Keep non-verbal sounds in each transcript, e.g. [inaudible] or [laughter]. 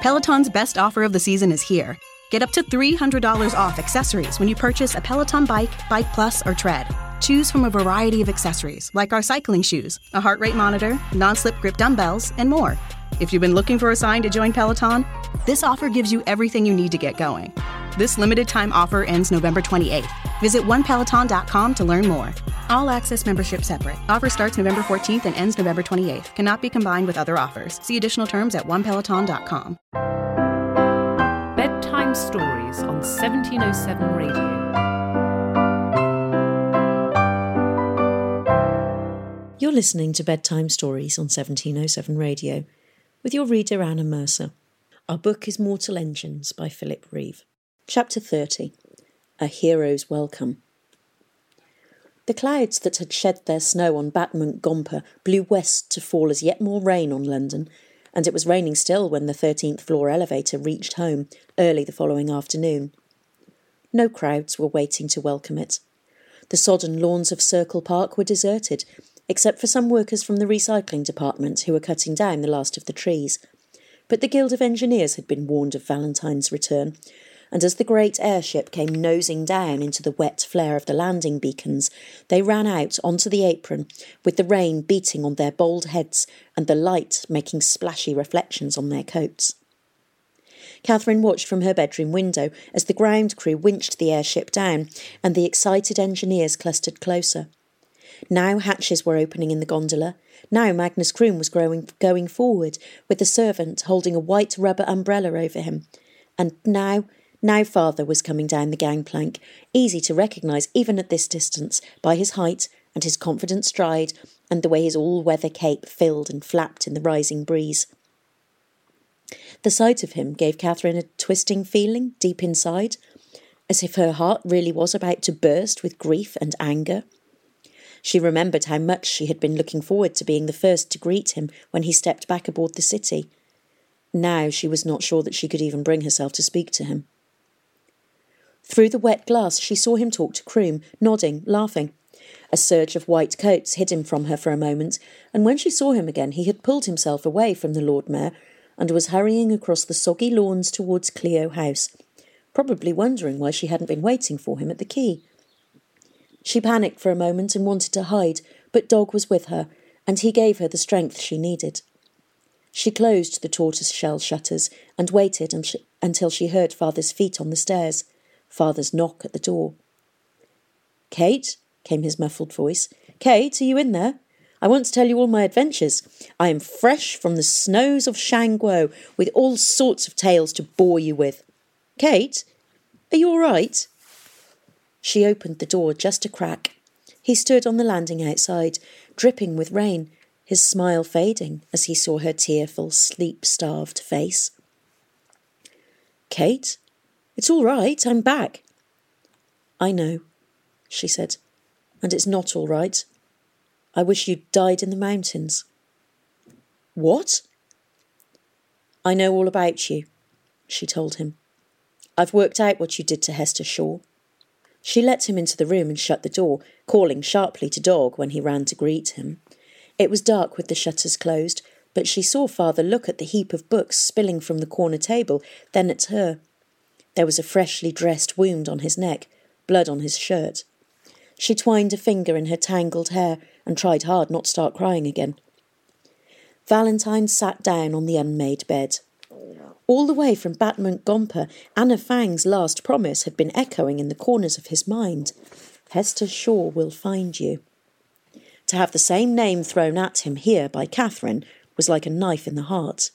Peloton's best offer of the season is here. Get up to $300 off accessories when you purchase a Peloton bike, Bike Plus, or Tread. Choose from a variety of accessories like our cycling shoes, a heart rate monitor, non slip grip dumbbells, and more. If you've been looking for a sign to join Peloton, this offer gives you everything you need to get going. This limited time offer ends November 28th. Visit onepeloton.com to learn more. All access membership separate. Offer starts November 14th and ends November 28th. Cannot be combined with other offers. See additional terms at onepeloton.com. Bedtime Stories on 1707 Radio. You're listening to Bedtime Stories on 1707 Radio with your reader Anna Mercer. Our book is Mortal Engines by Philip Reeve. Chapter 30 A Hero's Welcome. The clouds that had shed their snow on Batmunkh Gompa blew west to fall as yet more rain on London, and it was raining still when the 13th floor elevator reached home early the following afternoon. No crowds were waiting to welcome it. The sodden lawns of Circle Park were deserted, except for some workers from the recycling department who were cutting down the last of the trees. But the Guild of Engineers had been warned of Valentine's return, and as the great airship came nosing down into the wet flare of the landing beacons, they ran out onto the apron, with the rain beating on their bald heads and the light making splashy reflections on their coats. Catherine watched from her bedroom window as the ground crew winched the airship down and the excited engineers clustered closer. Now hatches were opening in the gondola. Now Magnus Crome was growing, going forward, with the servant holding a white rubber umbrella over him. And now now father was coming down the gangplank, easy to recognise even at this distance by his height and his confident stride and the way his all-weather cape filled and flapped in the rising breeze. The sight of him gave Catherine a twisting feeling deep inside, as if her heart really was about to burst with grief and anger. She remembered how much she had been looking forward to being the first to greet him when he stepped back aboard the city. Now she was not sure that she could even bring herself to speak to him. Through the wet glass, she saw him talk to Crome, nodding, laughing. A surge of white coats hid him from her for a moment, and when she saw him again, he had pulled himself away from the Lord Mayor and was hurrying across the soggy lawns towards Clio House, probably wondering why she hadn't been waiting for him at the quay. She panicked for a moment and wanted to hide, but Dog was with her, and he gave her the strength she needed. She closed the tortoise shell shutters and waited until she heard father's feet on the stairs father's knock at the door. Kate, came his muffled voice. Kate, are you in there? I want to tell you all my adventures. I am fresh from the snows of Shan Guo, with all sorts of tales to bore you with. Kate, are you all right? She opened the door just a crack. He stood on the landing outside, dripping with rain, his smile fading as he saw her tearful, sleep starved face. Kate, it's all right, I'm back. I know, she said, and it's not all right. I wish you'd died in the mountains. What? I know all about you, she told him. I've worked out what you did to Hester Shaw. She let him into the room and shut the door, calling sharply to Dog when he ran to greet him. It was dark with the shutters closed, but she saw father look at the heap of books spilling from the corner table, then at her. There was a freshly dressed wound on his neck, blood on his shirt. She twined a finger in her tangled hair and tried hard not to start crying again. Valentine sat down on the unmade bed. All the way from Batmunkh Gompa, Anna Fang's last promise had been echoing in the corners of his mind. Hester Shaw will find you. To have the same name thrown at him here by Catherine was like a knife in the heart.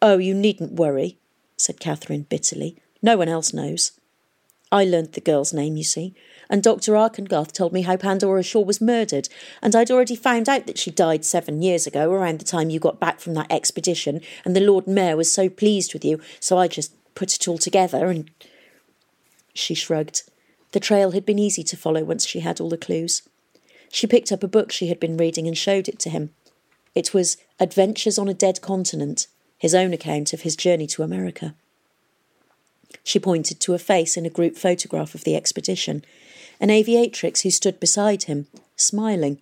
Oh, you needn't worry, said Catherine bitterly. No one else knows. I learnt the girl's name, you see, and Dr. Arkengarth told me how Pandora Shaw was murdered, and I'd already found out that she died seven years ago, around the time you got back from that expedition, and the Lord Mayor was so pleased with you, so I just put it all together and. She shrugged. The trail had been easy to follow once she had all the clues. She picked up a book she had been reading and showed it to him. It was Adventures on a Dead Continent his own account of his journey to America. She pointed to a face in a group photograph of the expedition, an aviatrix who stood beside him, smiling.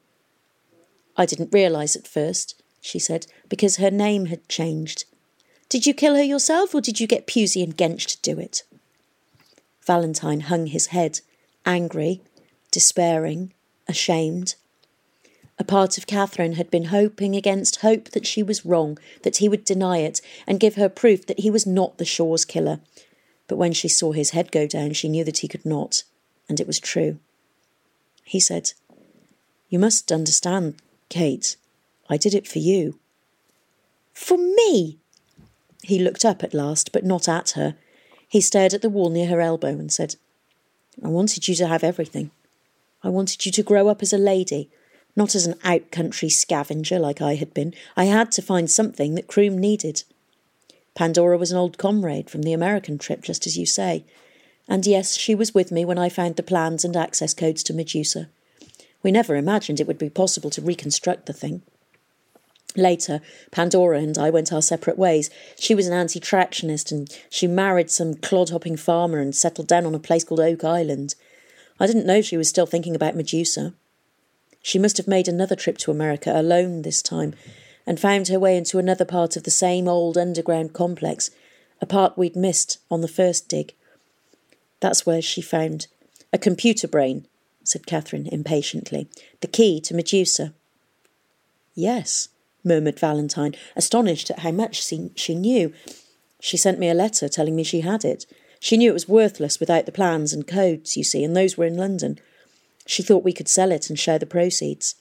I didn't realise at first, she said, because her name had changed. Did you kill her yourself, or did you get Pewsey and Gench to do it? Valentine hung his head, angry, despairing, ashamed. A part of Catherine had been hoping against hope that she was wrong, that he would deny it, and give her proof that he was not the Shaw's killer. But when she saw his head go down, she knew that he could not, and it was true. He said, You must understand, Kate. I did it for you. For me? He looked up at last, but not at her. He stared at the wall near her elbow and said, I wanted you to have everything. I wanted you to grow up as a lady, not as an out country scavenger like I had been. I had to find something that Crome needed. Pandora was an old comrade from the American trip, just as you say. And yes, she was with me when I found the plans and access codes to Medusa. We never imagined it would be possible to reconstruct the thing. Later, Pandora and I went our separate ways. She was an anti tractionist and she married some clod-hopping farmer and settled down on a place called Oak Island. I didn't know she was still thinking about Medusa. She must have made another trip to America alone this time and found her way into another part of the same old underground complex, a part we'd missed on the first dig. That's where she found a computer brain, said Catherine impatiently. The key to Medusa. Yes, murmured Valentine, astonished at how much she knew. She sent me a letter telling me she had it. She knew it was worthless without the plans and codes, you see, and those were in London. She thought we could sell it and share the proceeds.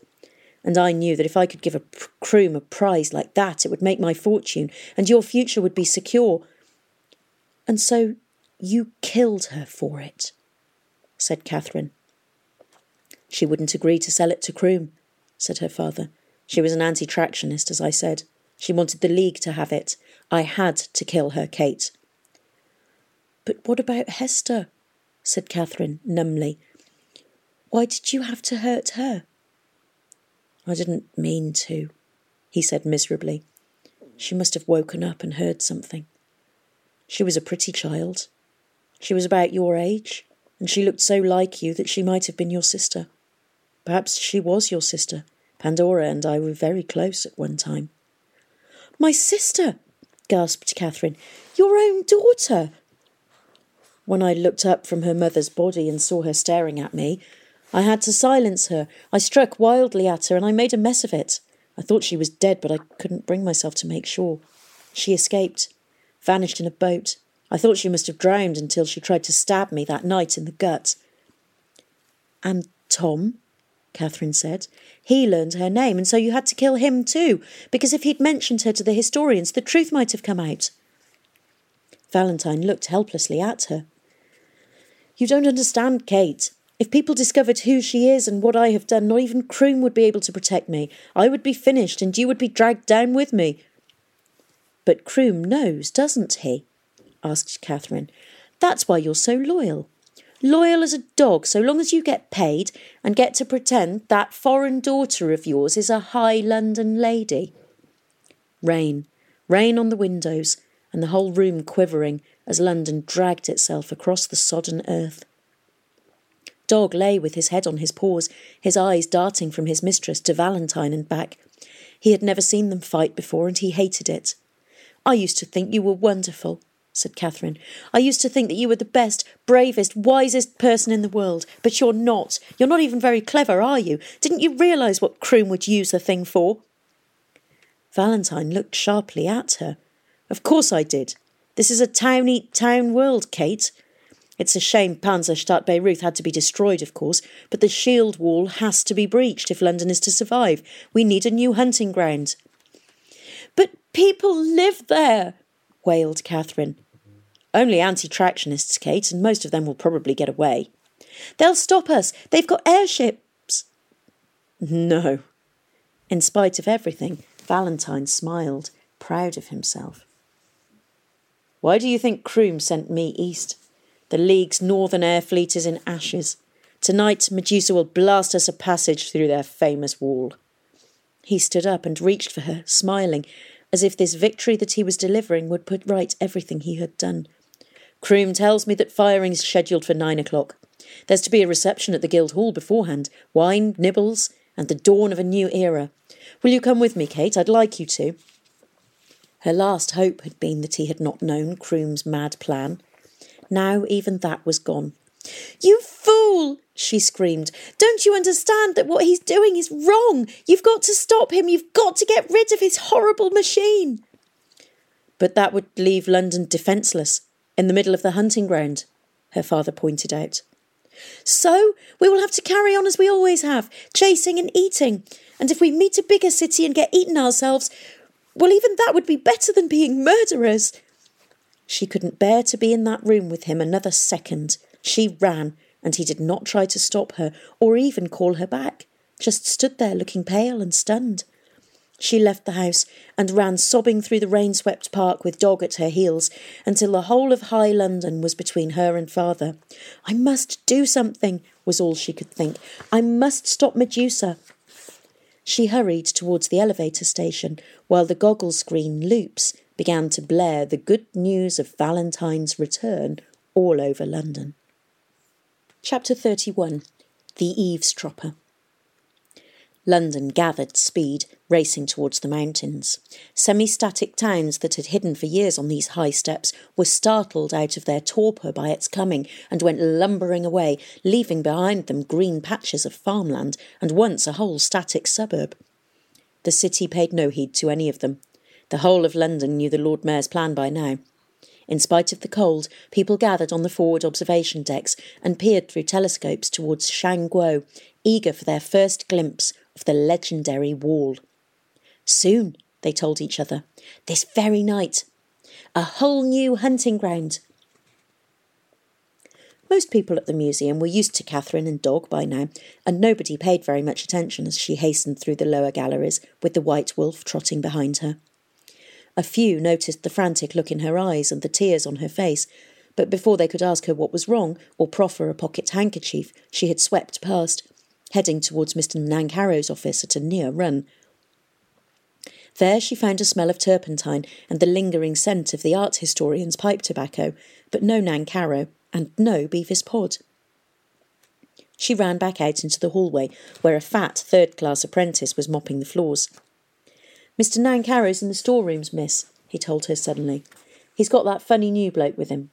And I knew that if I could give a Crome a prize like that, it would make my fortune, and your future would be secure. And so you killed her for it, said Catherine. She wouldn't agree to sell it to Crome, said her father. She was an anti tractionist, as I said. She wanted the League to have it. I had to kill her, Kate. But what about Hester? said Catherine numbly. Why did you have to hurt her? I didn't mean to, he said miserably. She must have woken up and heard something. She was a pretty child. She was about your age, and she looked so like you that she might have been your sister. Perhaps she was your sister. Pandora and I were very close at one time. My sister, gasped Catherine. Your own daughter. When I looked up from her mother's body and saw her staring at me, I had to silence her. I struck wildly at her and I made a mess of it. I thought she was dead, but I couldn't bring myself to make sure. She escaped, vanished in a boat. I thought she must have drowned until she tried to stab me that night in the gut. And Tom? Catherine said. He learned her name, and so you had to kill him too, because if he'd mentioned her to the historians, the truth might have come out. Valentine looked helplessly at her. You don't understand, Kate. If people discovered who she is and what I have done, not even Crome would be able to protect me. I would be finished, and you would be dragged down with me. But Crome knows, doesn't he? asked Catherine. That's why you're so loyal. Loyal as a dog, so long as you get paid and get to pretend that foreign daughter of yours is a high London lady. Rain, rain on the windows, and the whole room quivering as London dragged itself across the sodden earth. Dog lay with his head on his paws, his eyes darting from his mistress to Valentine and back. He had never seen them fight before, and he hated it. I used to think you were wonderful, said Catherine. I used to think that you were the best, bravest, wisest person in the world, but you're not. You're not even very clever, are you? Didn't you realise what Crome would use the thing for? Valentine looked sharply at her. Of course I did. This is a town eat town world, Kate. It's a shame Panzerstadt Bayreuth had to be destroyed, of course, but the shield wall has to be breached if London is to survive. We need a new hunting ground. But people live there, wailed Catherine. Only anti tractionists, Kate, and most of them will probably get away. They'll stop us. They've got airships. No. In spite of everything, Valentine smiled, proud of himself. Why do you think Crome sent me east? The League's northern air fleet is in ashes. Tonight, Medusa will blast us a passage through their famous wall. He stood up and reached for her, smiling, as if this victory that he was delivering would put right everything he had done. Crome tells me that firing is scheduled for nine o'clock. There's to be a reception at the Guild Hall beforehand, wine, nibbles, and the dawn of a new era. Will you come with me, Kate? I'd like you to. Her last hope had been that he had not known Crome's mad plan. Now even that was gone. You fool! she screamed. Don't you understand that what he's doing is wrong? You've got to stop him. You've got to get rid of his horrible machine. But that would leave London defenceless, in the middle of the hunting ground, her father pointed out. So we will have to carry on as we always have, chasing and eating. And if we meet a bigger city and get eaten ourselves, well, even that would be better than being murderers. She couldn't bear to be in that room with him another second. She ran, and he did not try to stop her or even call her back, just stood there looking pale and stunned. She left the house and ran sobbing through the rain swept park with dog at her heels until the whole of High London was between her and father. I must do something, was all she could think. I must stop Medusa. She hurried towards the elevator station while the goggle screen loops began to blare the good news of Valentine's return all over London. Chapter 31 The Eavesdropper London gathered speed, racing towards the mountains. Semi static towns that had hidden for years on these high steps were startled out of their torpor by its coming and went lumbering away, leaving behind them green patches of farmland and once a whole static suburb. The city paid no heed to any of them. The whole of London knew the Lord Mayor's plan by now. In spite of the cold, people gathered on the forward observation decks and peered through telescopes towards Shan Guo, eager for their first glimpse of the legendary wall. Soon, they told each other, this very night. A whole new hunting ground. Most people at the museum were used to Catherine and Dog by now, and nobody paid very much attention as she hastened through the lower galleries with the white wolf trotting behind her. A few noticed the frantic look in her eyes and the tears on her face, but before they could ask her what was wrong or proffer a pocket handkerchief, she had swept past, heading towards Mr. Nancarrow's office at a near run. There she found a smell of turpentine and the lingering scent of the art historian's pipe tobacco, but no Nancarrow and no Bevis Pod. She ran back out into the hallway, where a fat third class apprentice was mopping the floors. Mr. Nancarrow's in the storerooms, miss, he told her suddenly. He's got that funny new bloke with him.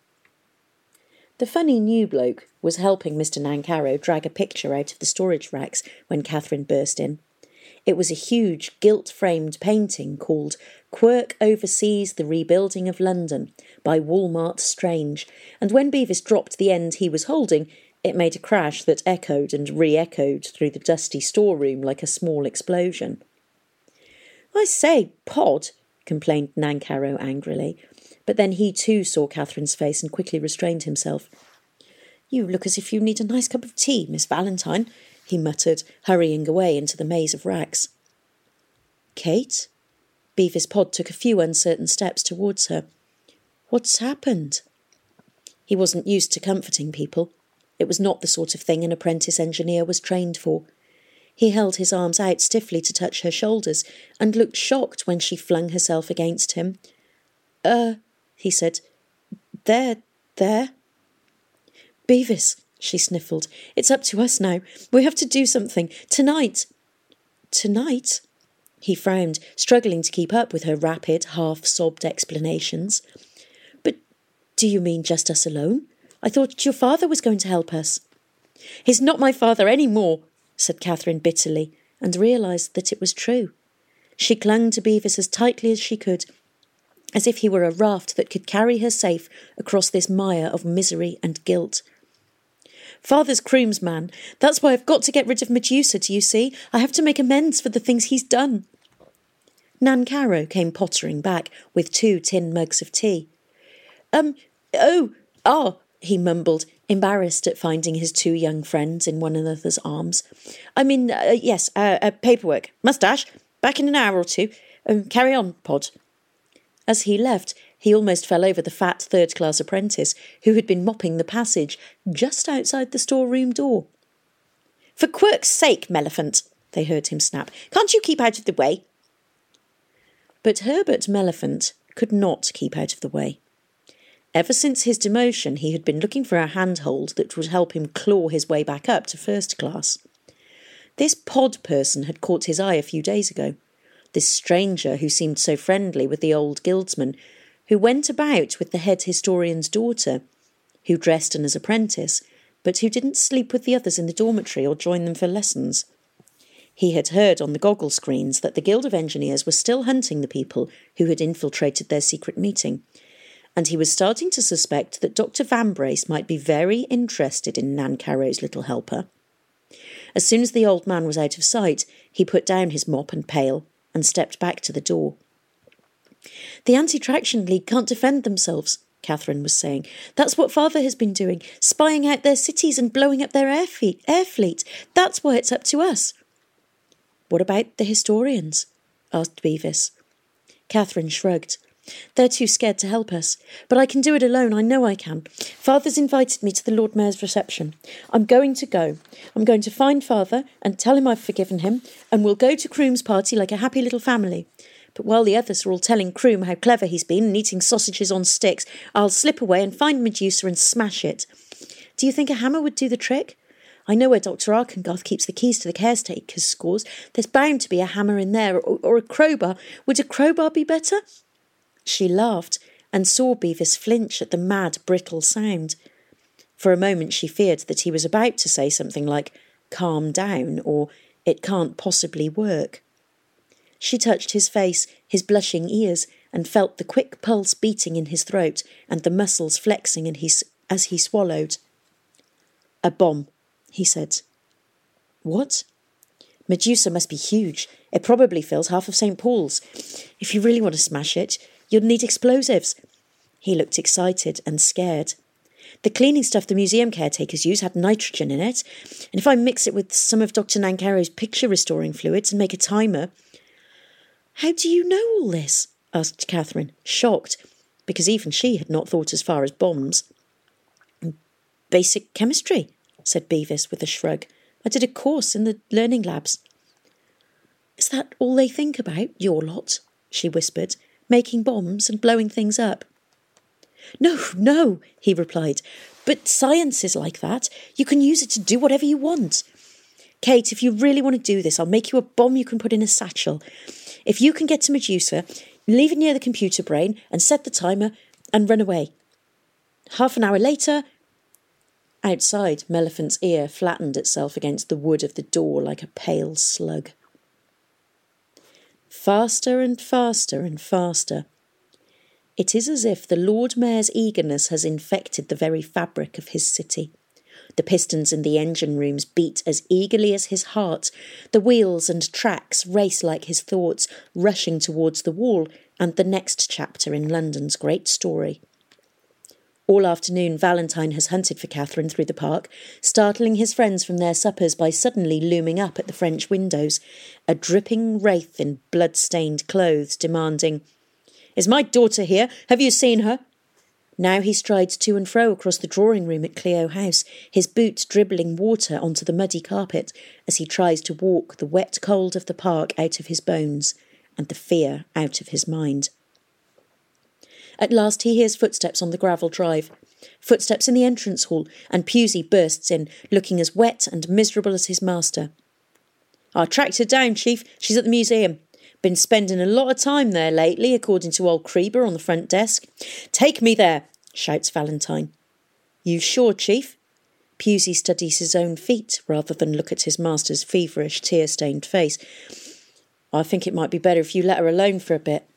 The funny new bloke was helping Mr. Nancarrow drag a picture out of the storage racks when Catherine burst in. It was a huge gilt framed painting called Quirke Oversees the Rebuilding of London by Walmart Strange, and when Bevis dropped the end he was holding, it made a crash that echoed and re echoed through the dusty storeroom like a small explosion. I say, Pod, complained Nancarrow angrily, but then he too saw Catherine's face and quickly restrained himself. You look as if you need a nice cup of tea, Miss Valentine, he muttered, hurrying away into the maze of racks. Kate? Bevis Pod took a few uncertain steps towards her. What's happened? He wasn't used to comforting people. It was not the sort of thing an apprentice engineer was trained for. He held his arms out stiffly to touch her shoulders and looked shocked when she flung herself against him. Er, uh, he said. There, there. Bevis, she sniffled. It's up to us now. We have to do something. Tonight. Tonight? He frowned, struggling to keep up with her rapid, half sobbed explanations. But do you mean just us alone? I thought your father was going to help us. He's not my father any more, said Catherine bitterly, and realised that it was true. She clung to Bevis as tightly as she could, as if he were a raft that could carry her safe across this mire of misery and guilt. Father's Crome's man. That's why I've got to get rid of Medusa, do you see? I have to make amends for the things he's done. Nancarrow came pottering back with two tin mugs of tea. Um, oh, ah, he mumbled, embarrassed at finding his two young friends in one another's arms. I mean, uh, yes, uh, uh, paperwork. Mustache. Back in an hour or two. Um, carry on, Pod. As he left, he almost fell over the fat third class apprentice who had been mopping the passage just outside the storeroom door. For Quirke's sake, Melliphant, they heard him snap, can't you keep out of the way? But Herbert Melliphant could not keep out of the way. Ever since his demotion, he had been looking for a handhold that would help him claw his way back up to first class. This pod person had caught his eye a few days ago. This stranger who seemed so friendly with the old guildsman, who went about with the head historian's daughter, who dressed in as apprentice, but who didn't sleep with the others in the dormitory or join them for lessons. He had heard on the goggle screens that the Guild of Engineers were still hunting the people who had infiltrated their secret meeting, and he was starting to suspect that Dr. Vambrace might be very interested in Nancarrow's little helper. As soon as the old man was out of sight, he put down his mop and pail and stepped back to the door. The Anti Traction League can't defend themselves, Catherine was saying. That's what father has been doing, spying out their cities and blowing up their air fleet. Air fleet. That's why it's up to us. What about the historians? asked Bevis. Catherine shrugged. They're too scared to help us, but I can do it alone. I know I can. Father's invited me to the Lord Mayor's reception. I'm going to go. I'm going to find father and tell him I've forgiven him, and we'll go to Crome's party like a happy little family. But while the others are all telling Crome how clever he's been and eating sausages on sticks, I'll slip away and find Medusa and smash it. Do you think a hammer would do the trick? I know where Dr. Arkengarth keeps the keys to the caretaker's scores. There's bound to be a hammer in there, or, or a crowbar. Would a crowbar be better? She laughed and saw Bevis flinch at the mad, brittle sound. For a moment she feared that he was about to say something like, calm down, or it can't possibly work. She touched his face, his blushing ears, and felt the quick pulse beating in his throat and the muscles flexing in his, as he swallowed. A bomb, he said. What? Medusa must be huge. It probably fills half of St. Paul's. If you really want to smash it, You'd need explosives. He looked excited and scared. The cleaning stuff the museum caretakers use had nitrogen in it, and if I mix it with some of Dr. Nancarrow's picture restoring fluids and make a timer. How do you know all this? asked Catherine, shocked, because even she had not thought as far as bombs. Basic chemistry, said Bevis with a shrug. I did a course in the learning labs. Is that all they think about, your lot? she whispered, making bombs and blowing things up. No, no, he replied, but science is like that. You can use it to do whatever you want. Kate, if you really want to do this, I'll make you a bomb you can put in a satchel. If you can get to Medusa, leave it near the computer brain and set the timer and run away. Half an hour later, outside, Melliphant's ear flattened itself against the wood of the door like a pale slug faster and faster and faster. It is as if the Lord Mayor's eagerness has infected the very fabric of his city. The pistons in the engine rooms beat as eagerly as his heart. The wheels and tracks race like his thoughts, rushing towards the wall and the next chapter in London's great story. All afternoon, Valentine has hunted for Catherine through the park, startling his friends from their suppers by suddenly looming up at the French windows, a dripping wraith in blood stained clothes, demanding, Is my daughter here? Have you seen her? Now he strides to and fro across the drawing room at Clio House, his boots dribbling water onto the muddy carpet as he tries to walk the wet cold of the park out of his bones and the fear out of his mind. At last he hears footsteps on the gravel drive. Footsteps in the entrance hall, and Pewsey bursts in, looking as wet and miserable as his master. I tracked her down, Chief. She's at the museum. Been spending a lot of time there lately, according to old Creeber on the front desk. Take me there, shouts Valentine. You sure, Chief? Pewsey studies his own feet rather than look at his master's feverish, tear stained face. I think it might be better if you let her alone for a bit.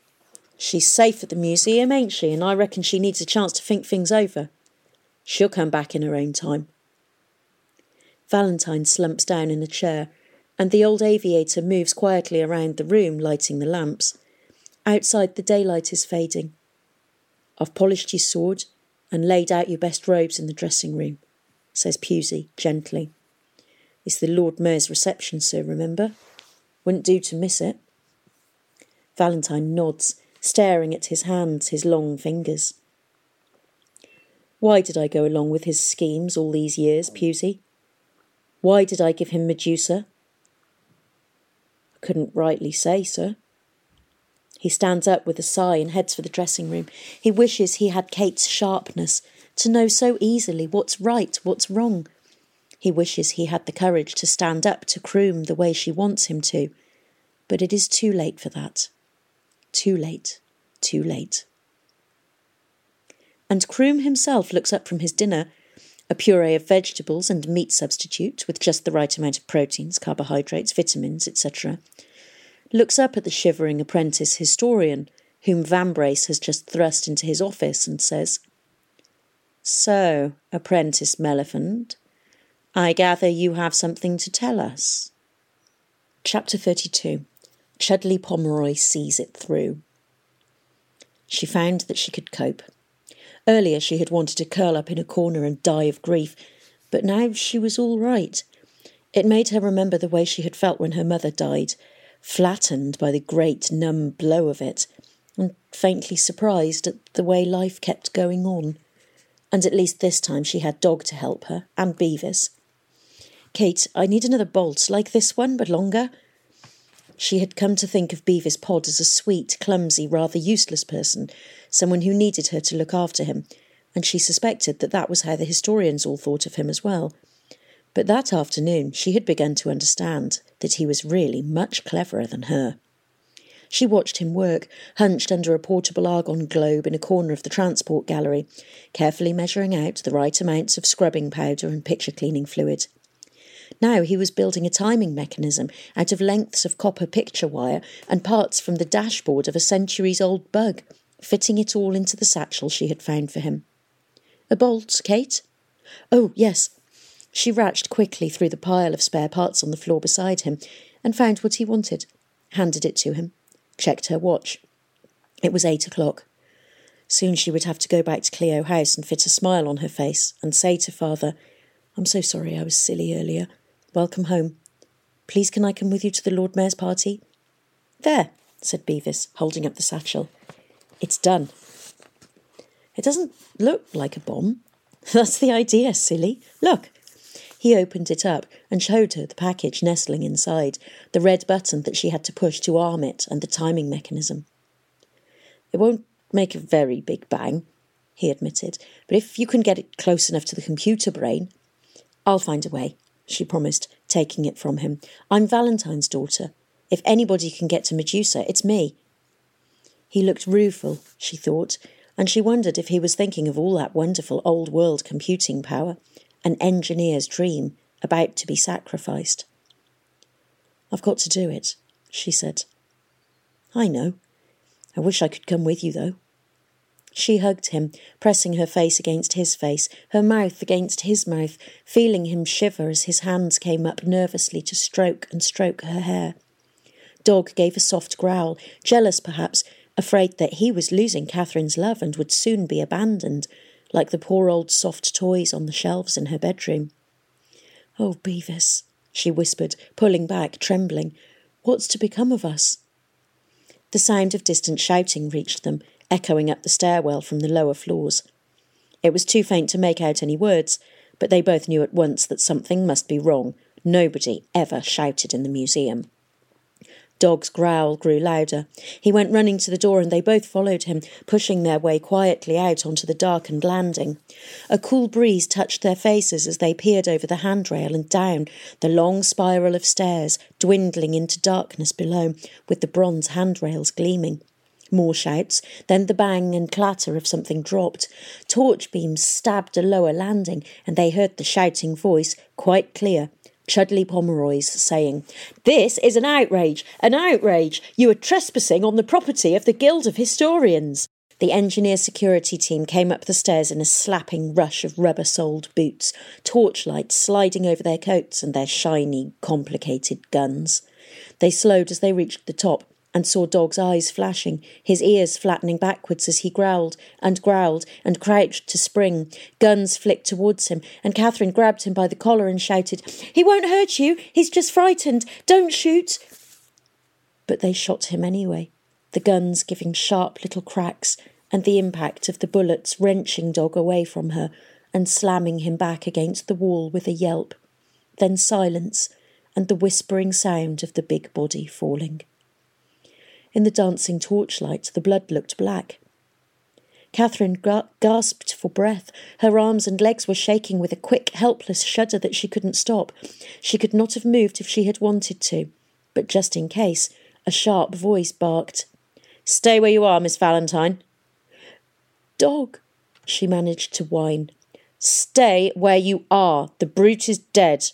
She's safe at the museum, ain't she? And I reckon she needs a chance to think things over. She'll come back in her own time. Valentine slumps down in a chair, and the old aviator moves quietly around the room, lighting the lamps. Outside, the daylight is fading. I've polished your sword and laid out your best robes in the dressing room, says Pewsey gently. It's the Lord Mayor's reception, sir, remember? Wouldn't do to miss it. Valentine nods staring at his hands, his long fingers. Why did I go along with his schemes all these years, Pewsey? Why did I give him Medusa? I couldn't rightly say, sir. He stands up with a sigh and heads for the dressing room. He wishes he had Kate's sharpness to know so easily what's right, what's wrong. He wishes he had the courage to stand up to Crome the way she wants him to, But it is too late for that. Too late, too late. And Crome himself looks up from his dinner, a puree of vegetables and meat substitute with just the right amount of proteins, carbohydrates, vitamins, etc. Looks up at the shivering apprentice historian, whom Vambrace has just thrust into his office, and says, So, apprentice Melliphant, I gather you have something to tell us. Chapter 32 Chudleigh Pomeroy sees it through. She found that she could cope. Earlier she had wanted to curl up in a corner and die of grief, but now she was all right. It made her remember the way she had felt when her mother died, flattened by the great numb blow of it, and faintly surprised at the way life kept going on. And at least this time she had Dog to help her, and Bevis. Kate, I need another bolt, like this one, but longer. She had come to think of Bevis Pod as a sweet, clumsy, rather useless person, someone who needed her to look after him, and she suspected that that was how the historians all thought of him as well. But that afternoon she had begun to understand that he was really much cleverer than her. She watched him work, hunched under a portable argon globe in a corner of the transport gallery, carefully measuring out the right amounts of scrubbing powder and picture cleaning fluid. Now he was building a timing mechanism out of lengths of copper picture wire and parts from the dashboard of a centuries old bug, fitting it all into the satchel she had found for him. A bolt, Kate? Oh, yes. She ratched quickly through the pile of spare parts on the floor beside him and found what he wanted, handed it to him, checked her watch. It was eight o'clock. Soon she would have to go back to Clio House and fit a smile on her face and say to father, I'm so sorry I was silly earlier. Welcome home. Please can I come with you to the Lord Mayor's party? There, said Bevis, holding up the satchel. It's done. It doesn't look like a bomb. [laughs] That's the idea, silly. Look. He opened it up and showed her the package nestling inside, the red button that she had to push to arm it, and the timing mechanism. It won't make a very big bang, he admitted, but if you can get it close enough to the computer brain, I'll find a way she promised, taking it from him. I'm Valentine's daughter. If anybody can get to Medusa, it's me. He looked rueful, she thought, and she wondered if he was thinking of all that wonderful old world computing power, an engineer's dream, about to be sacrificed. I've got to do it, she said. I know. I wish I could come with you, though. She hugged him, pressing her face against his face, her mouth against his mouth, feeling him shiver as his hands came up nervously to stroke and stroke her hair. Dog gave a soft growl, jealous perhaps, afraid that he was losing Catherine's love and would soon be abandoned, like the poor old soft toys on the shelves in her bedroom. Oh, Bevis, she whispered, pulling back, trembling, what's to become of us? The sound of distant shouting reached them, echoing up the stairwell from the lower floors. It was too faint to make out any words, but they both knew at once that something must be wrong. Nobody ever shouted in the museum. Dog's growl grew louder. He went running to the door, and they both followed him, pushing their way quietly out onto the darkened landing. A cool breeze touched their faces as they peered over the handrail and down the long spiral of stairs, dwindling into darkness below, with the bronze handrails gleaming. More shouts, then the bang and clatter of something dropped. Torch beams stabbed a lower landing, and they heard the shouting voice, quite clear. Chudleigh Pomeroy's saying, This is an outrage! An outrage! You are trespassing on the property of the Guild of Historians! The engineer security team came up the stairs in a slapping rush of rubber soled boots, torchlights sliding over their coats and their shiny, complicated guns. They slowed as they reached the top, and saw Dog's eyes flashing, his ears flattening backwards as he growled and growled and crouched to spring. Guns flicked towards him, and Catherine grabbed him by the collar and shouted, He won't hurt you! He's just frightened! Don't shoot! But they shot him anyway, the guns giving sharp little cracks, and the impact of the bullets wrenching Dog away from her and slamming him back against the wall with a yelp. Then silence, and the whispering sound of the big body falling. In the dancing torchlight, the blood looked black. Catherine ga- gasped for breath. Her arms and legs were shaking with a quick, helpless shudder that she couldn't stop. She could not have moved if she had wanted to, but just in case, A sharp voice barked, Stay where you are, Miss Valentine. Dog, she managed to whine. Stay where you are. The brute is dead.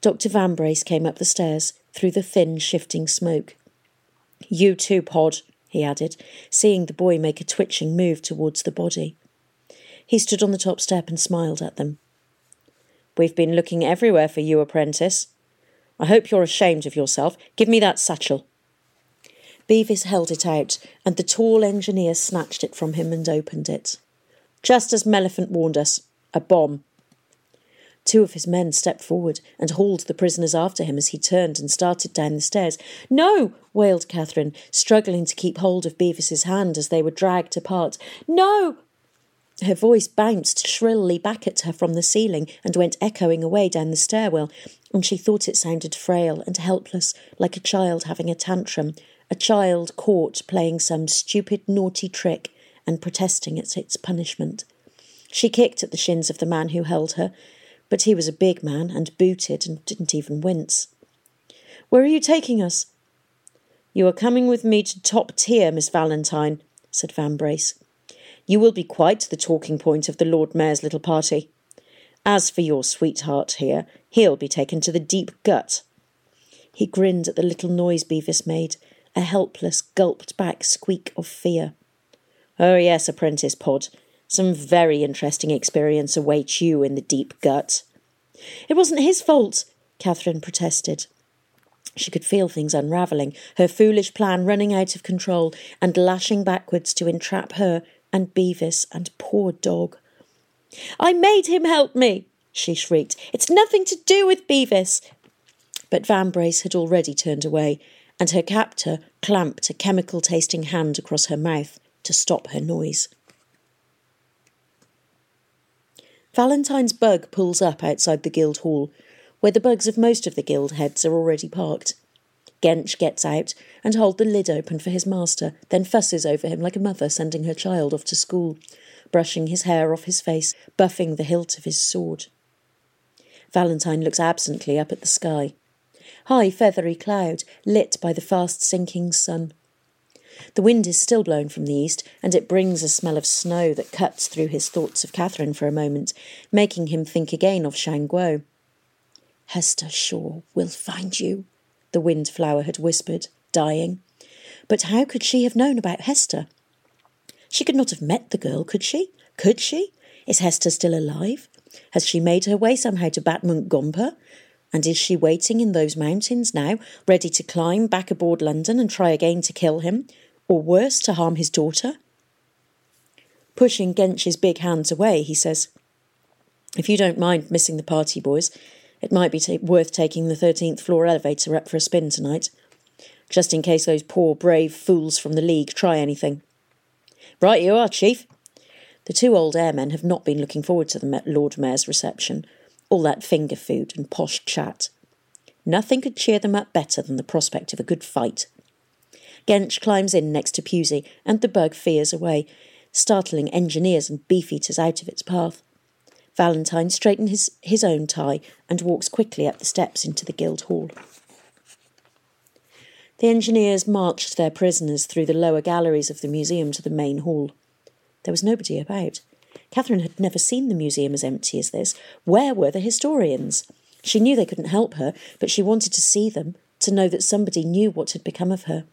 Dr. Van came up the stairs through the thin, shifting smoke. You too, Pod, he added, seeing the boy make a twitching move towards the body. He stood on the top step and smiled at them. We've been looking everywhere for you, apprentice. I hope you're ashamed of yourself. Give me that satchel. Bevis held it out, and the tall engineer snatched it from him and opened it. Just as Melliphant warned us, a bomb. Two of his men stepped forward and hauled the prisoners after him as he turned and started down the stairs. No! wailed Catherine, struggling to keep hold of Bevis's hand as they were dragged apart. No! Her voice bounced shrilly back at her from the ceiling and went echoing away down the stairwell, and she thought it sounded frail and helpless, like a child having a tantrum, a child caught playing some stupid, naughty trick and protesting at its punishment. She kicked at the shins of the man who held her, but he was a big man and booted and didn't even wince. Where are you taking us? You are coming with me to top tier, Miss Valentine, said Vambrace. You will be quite the talking point of the Lord Mayor's little party. As for your sweetheart here, he'll be taken to the deep gut. He grinned at the little noise Bevis made, a helpless, gulped back squeak of fear. Oh, yes, apprentice Pod. Some very interesting experience awaits you in the deep gut. It wasn't his fault, Catherine protested. She could feel things unravelling, her foolish plan running out of control and lashing backwards to entrap her and Bevis and poor dog. I made him help me, she shrieked. It's nothing to do with Bevis. But Van had already turned away, and her captor clamped a chemical tasting hand across her mouth to stop her noise. Valentine's bug pulls up outside the guild hall, where the bugs of most of the guild heads are already parked. Gench gets out and holds the lid open for his master, then fusses over him like a mother sending her child off to school, brushing his hair off his face, buffing the hilt of his sword. Valentine looks absently up at the sky. High feathery cloud, lit by the fast sinking sun. The wind is still blowing from the east, and it brings a smell of snow that cuts through his thoughts of Catherine for a moment, making him think again of Shan Guo. Hester Shaw will find you, the windflower had whispered, dying. But how could she have known about Hester? She could not have met the girl, could she? Could she? Is Hester still alive? Has she made her way somehow to Batmunkh Gompa? And is she waiting in those mountains now, ready to climb back aboard London and try again to kill him, or worse, to harm his daughter? Pushing Gench's big hands away, he says, If you don't mind missing the party, boys, it might be worth taking the 13th floor elevator up for a spin tonight, just in case those poor brave fools from the League try anything. Right you are, Chief. The two old airmen have not been looking forward to the Lord Mayor's reception, all that finger food and posh chat. Nothing could cheer them up better than the prospect of a good fight. Gench climbs in next to Pewsey, and the bug fears away, startling engineers and beefeaters out of its path. Valentine straightens his, his own tie and walks quickly up the steps into the guild hall. The engineers marched their prisoners through the lower galleries of the museum to the main hall. There was nobody about. Catherine had never seen the museum as empty as this. Where were the historians? She knew they couldn't help her, but she wanted to see them, to know that somebody knew what had become of her.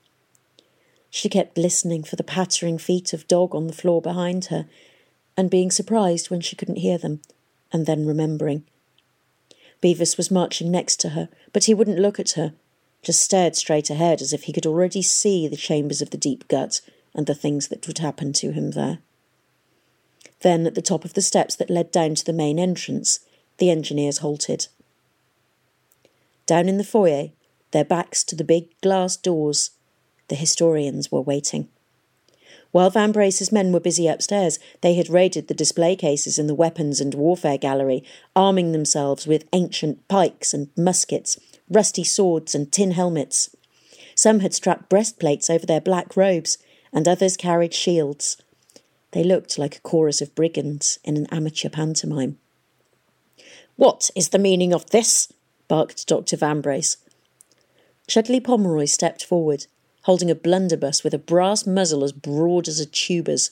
She kept listening for the pattering feet of dog on the floor behind her, and being surprised when she couldn't hear them, and then remembering. Bevis was marching next to her, but he wouldn't look at her, just stared straight ahead as if he could already see the chambers of the deep gut and the things that would happen to him there. Then, at the top of the steps that led down to the main entrance, the engineers halted. Down in the foyer, their backs to the big glass doors, the historians were waiting. While Vambrace's men were busy upstairs, they had raided the display cases in the weapons and warfare gallery, arming themselves with ancient pikes and muskets, rusty swords and tin helmets. Some had strapped breastplates over their black robes, and others carried shields. They looked like a chorus of brigands in an amateur pantomime. What is the meaning of this? barked Dr. Van Brace. Chudleigh Pomeroy stepped forward, holding a blunderbuss with a brass muzzle as broad as a tuber's.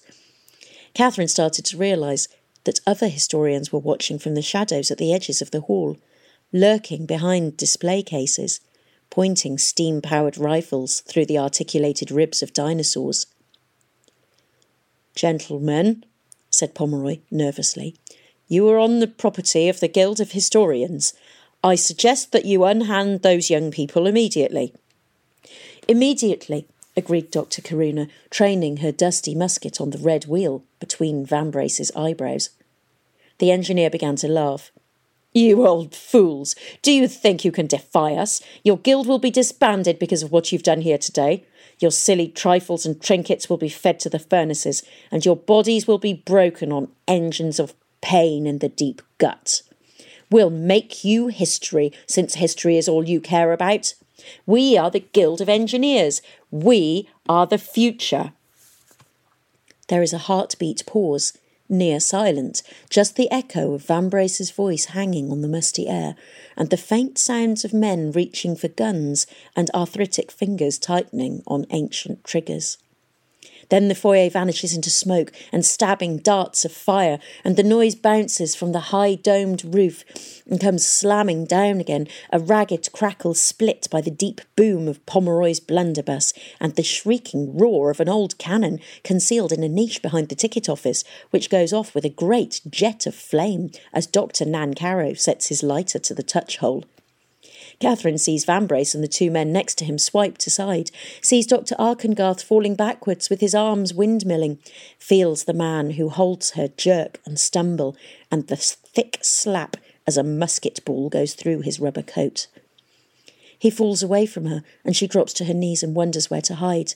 Catherine started to realise that other historians were watching from the shadows at the edges of the hall, lurking behind display cases, pointing steam powered rifles through the articulated ribs of dinosaurs. Gentlemen, said Pomeroy nervously, you are on the property of the Guild of Historians. I suggest that you unhand those young people immediately. Immediately, agreed Dr. Corona, training her dusty musket on the red wheel between Vambrace's eyebrows. The engineer began to laugh. You old fools! Do you think you can defy us? Your guild will be disbanded because of what you've done here today. Your silly trifles and trinkets will be fed to the furnaces, and your bodies will be broken on engines of pain in the deep gut. We'll make you history, since history is all you care about. We are the Guild of Engineers. We are the future. There is a heartbeat pause, near silent, just the echo of Vambrace's voice hanging on the musty air, and the faint sounds of men reaching for guns and arthritic fingers tightening on ancient triggers. Then the foyer vanishes into smoke and stabbing darts of fire, and the noise bounces from the high domed roof and comes slamming down again, a ragged crackle split by the deep boom of Pomeroy's blunderbuss and the shrieking roar of an old cannon concealed in a niche behind the ticket office, which goes off with a great jet of flame as Dr. Nancarrow sets his lighter to the touch hole. Catherine sees Vambrace and the two men next to him swiped aside, sees Dr. Arkengarth falling backwards with his arms windmilling, feels the man who holds her jerk and stumble, and the thick slap as a musket ball goes through his rubber coat. He falls away from her, and she drops to her knees and wonders where to hide.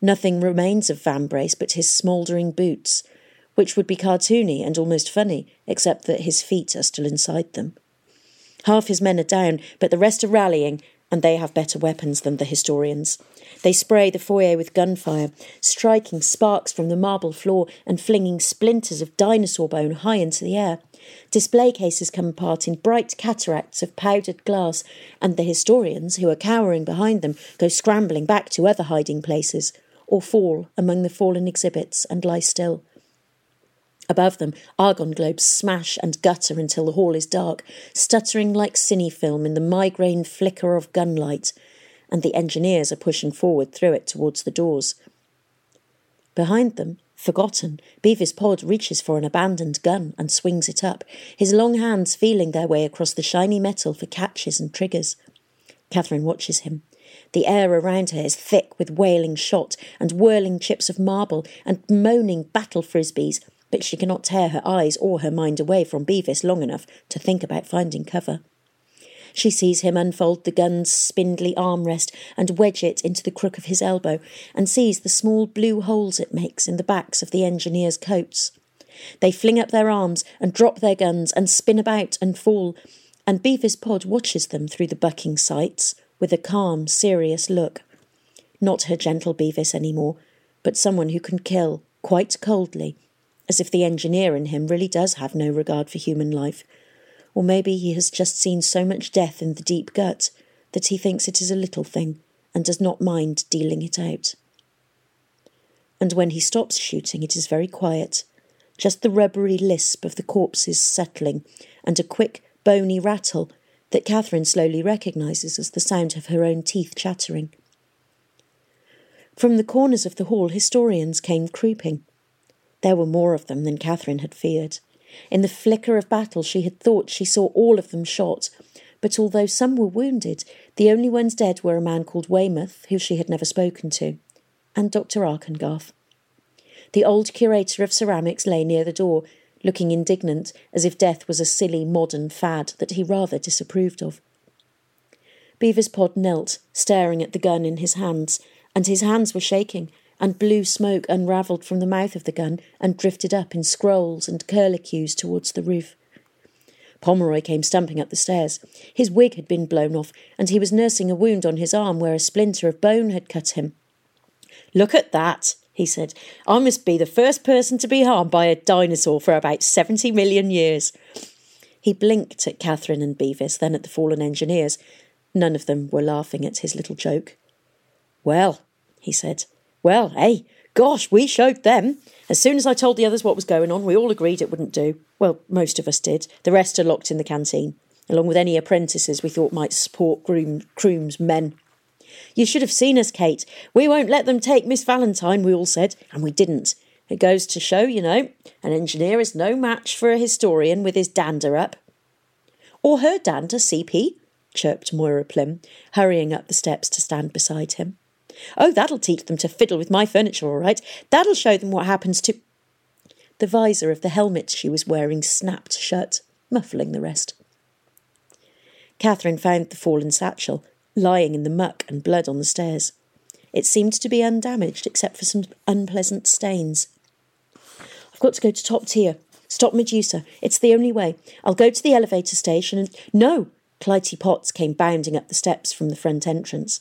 Nothing remains of Vambrace but his smouldering boots, which would be cartoony and almost funny, except that his feet are still inside them. Half his men are down, but the rest are rallying, and they have better weapons than the historians. They spray the foyer with gunfire, striking sparks from the marble floor and flinging splinters of dinosaur bone high into the air. Display cases come apart in bright cataracts of powdered glass, and the historians, who are cowering behind them, go scrambling back to other hiding places, or fall among the fallen exhibits and lie still. Above them, argon globes smash and gutter until the hall is dark, stuttering like cine film in the migraine flicker of gunlight, and the engineers are pushing forward through it towards the doors. Behind them, forgotten, Bevis Pod reaches for an abandoned gun and swings it up, his long hands feeling their way across the shiny metal for catches and triggers. Catherine watches him. The air around her is thick with wailing shot and whirling chips of marble and moaning battle frisbees but she cannot tear her eyes or her mind away from Bevis long enough to think about finding cover. She sees him unfold the gun's spindly armrest and wedge it into the crook of his elbow, and sees the small blue holes it makes in the backs of the engineers' coats. They fling up their arms and drop their guns and spin about and fall, and Bevis Pod watches them through the bucking sights with a calm, serious look. Not her gentle Bevis any more, but someone who can kill, quite coldly, as if the engineer in him really does have no regard for human life. Or maybe he has just seen so much death in the deep gut that he thinks it is a little thing and does not mind dealing it out. And when he stops shooting, it is very quiet, just the rubbery lisp of the corpses settling and a quick, bony rattle that Catherine slowly recognises as the sound of her own teeth chattering. From the corners of the hall, historians came creeping. There were more of them than Catherine had feared. In the flicker of battle, she had thought she saw all of them shot, but although some were wounded, the only ones dead were a man called Weymouth, who she had never spoken to, and Dr. Arkengarth. The old curator of ceramics lay near the door, looking indignant, as if death was a silly modern fad that he rather disapproved of. Bevis Pod knelt, staring at the gun in his hands, and his hands were shaking, and blue smoke unravelled from the mouth of the gun and drifted up in scrolls and curlicues towards the roof. Pomeroy came stumping up the stairs. His wig had been blown off, and he was nursing a wound on his arm where a splinter of bone had cut him. Look at that, he said. I must be the first person to be harmed by a dinosaur for about seventy million years. He blinked at Catherine and Bevis, then at the fallen engineers, None of them were laughing at his little joke. Well, he said, well, hey, gosh, we showed them. As soon as I told the others what was going on, we all agreed it wouldn't do. Well, most of us did. The rest are locked in the canteen, along with any apprentices we thought might support Groom, Crome's men. You should have seen us, Kate. We won't let them take Miss Valentine, we all said, and we didn't. It goes to show, you know, an engineer is no match for a historian with his dander up. Or her dander, CP, chirped Moira Plym, hurrying up the steps to stand beside him. Oh, that'll teach them to fiddle with my furniture, all right. That'll show them what happens to. The visor of the helmet she was wearing snapped shut, muffling the rest. Catherine found the fallen satchel, lying in the muck and blood on the stairs. It seemed to be undamaged except for some unpleasant stains. I've got to go to top tier. Stop Medusa. It's the only way. I'll go to the elevator station and. No! Clytie Potts came bounding up the steps from the front entrance.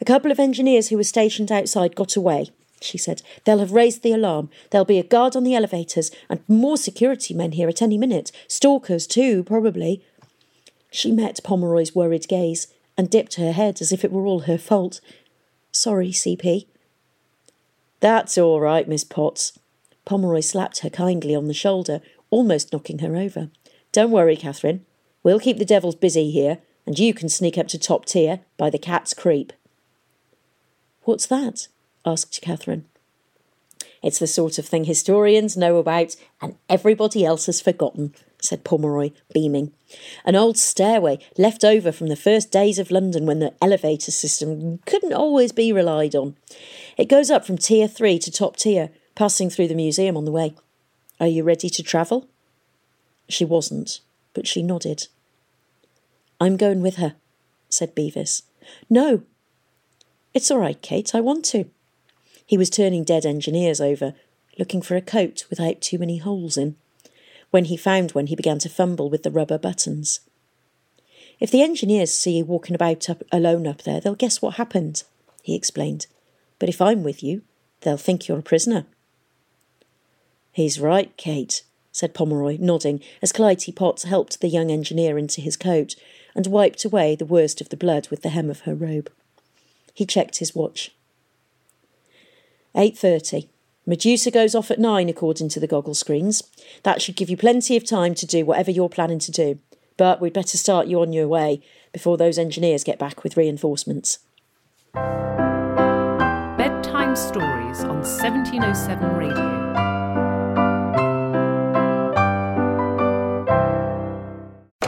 A couple of engineers who were stationed outside got away, she said. They'll have raised the alarm. There'll be a guard on the elevators and more security men here at any minute. Stalkers, too, probably. She met Pomeroy's worried gaze and dipped her head as if it were all her fault. Sorry, CP. That's all right, Miss Potts. Pomeroy slapped her kindly on the shoulder, almost knocking her over. Don't worry, Catherine. We'll keep the devils busy here, and you can sneak up to top tier by the cat's creep. What's that? asked Catherine. It's the sort of thing historians know about and everybody else has forgotten, said Pomeroy, beaming. An old stairway left over from the first days of London when the elevator system couldn't always be relied on. It goes up from tier three to top tier, passing through the museum on the way. Are you ready to travel? She wasn't, but she nodded. I'm going with her, said Bevis. No, it's all right, Kate, I want to. He was turning dead engineers over, looking for a coat without too many holes in. When he found one, he began to fumble with the rubber buttons. If the engineers see you walking about up, alone up there, they'll guess what happened, he explained. But if I'm with you, they'll think you're a prisoner. He's right, Kate, said Pomeroy, nodding as Clytie Potts helped the young engineer into his coat and wiped away the worst of the blood with the hem of her robe. He checked his watch. 8.30. Medusa goes off at 9 according to the goggle screens. That should give you plenty of time to do whatever you're planning to do. But we'd better start you on your way before those engineers get back with reinforcements. Bedtime Stories on 1707 Radio.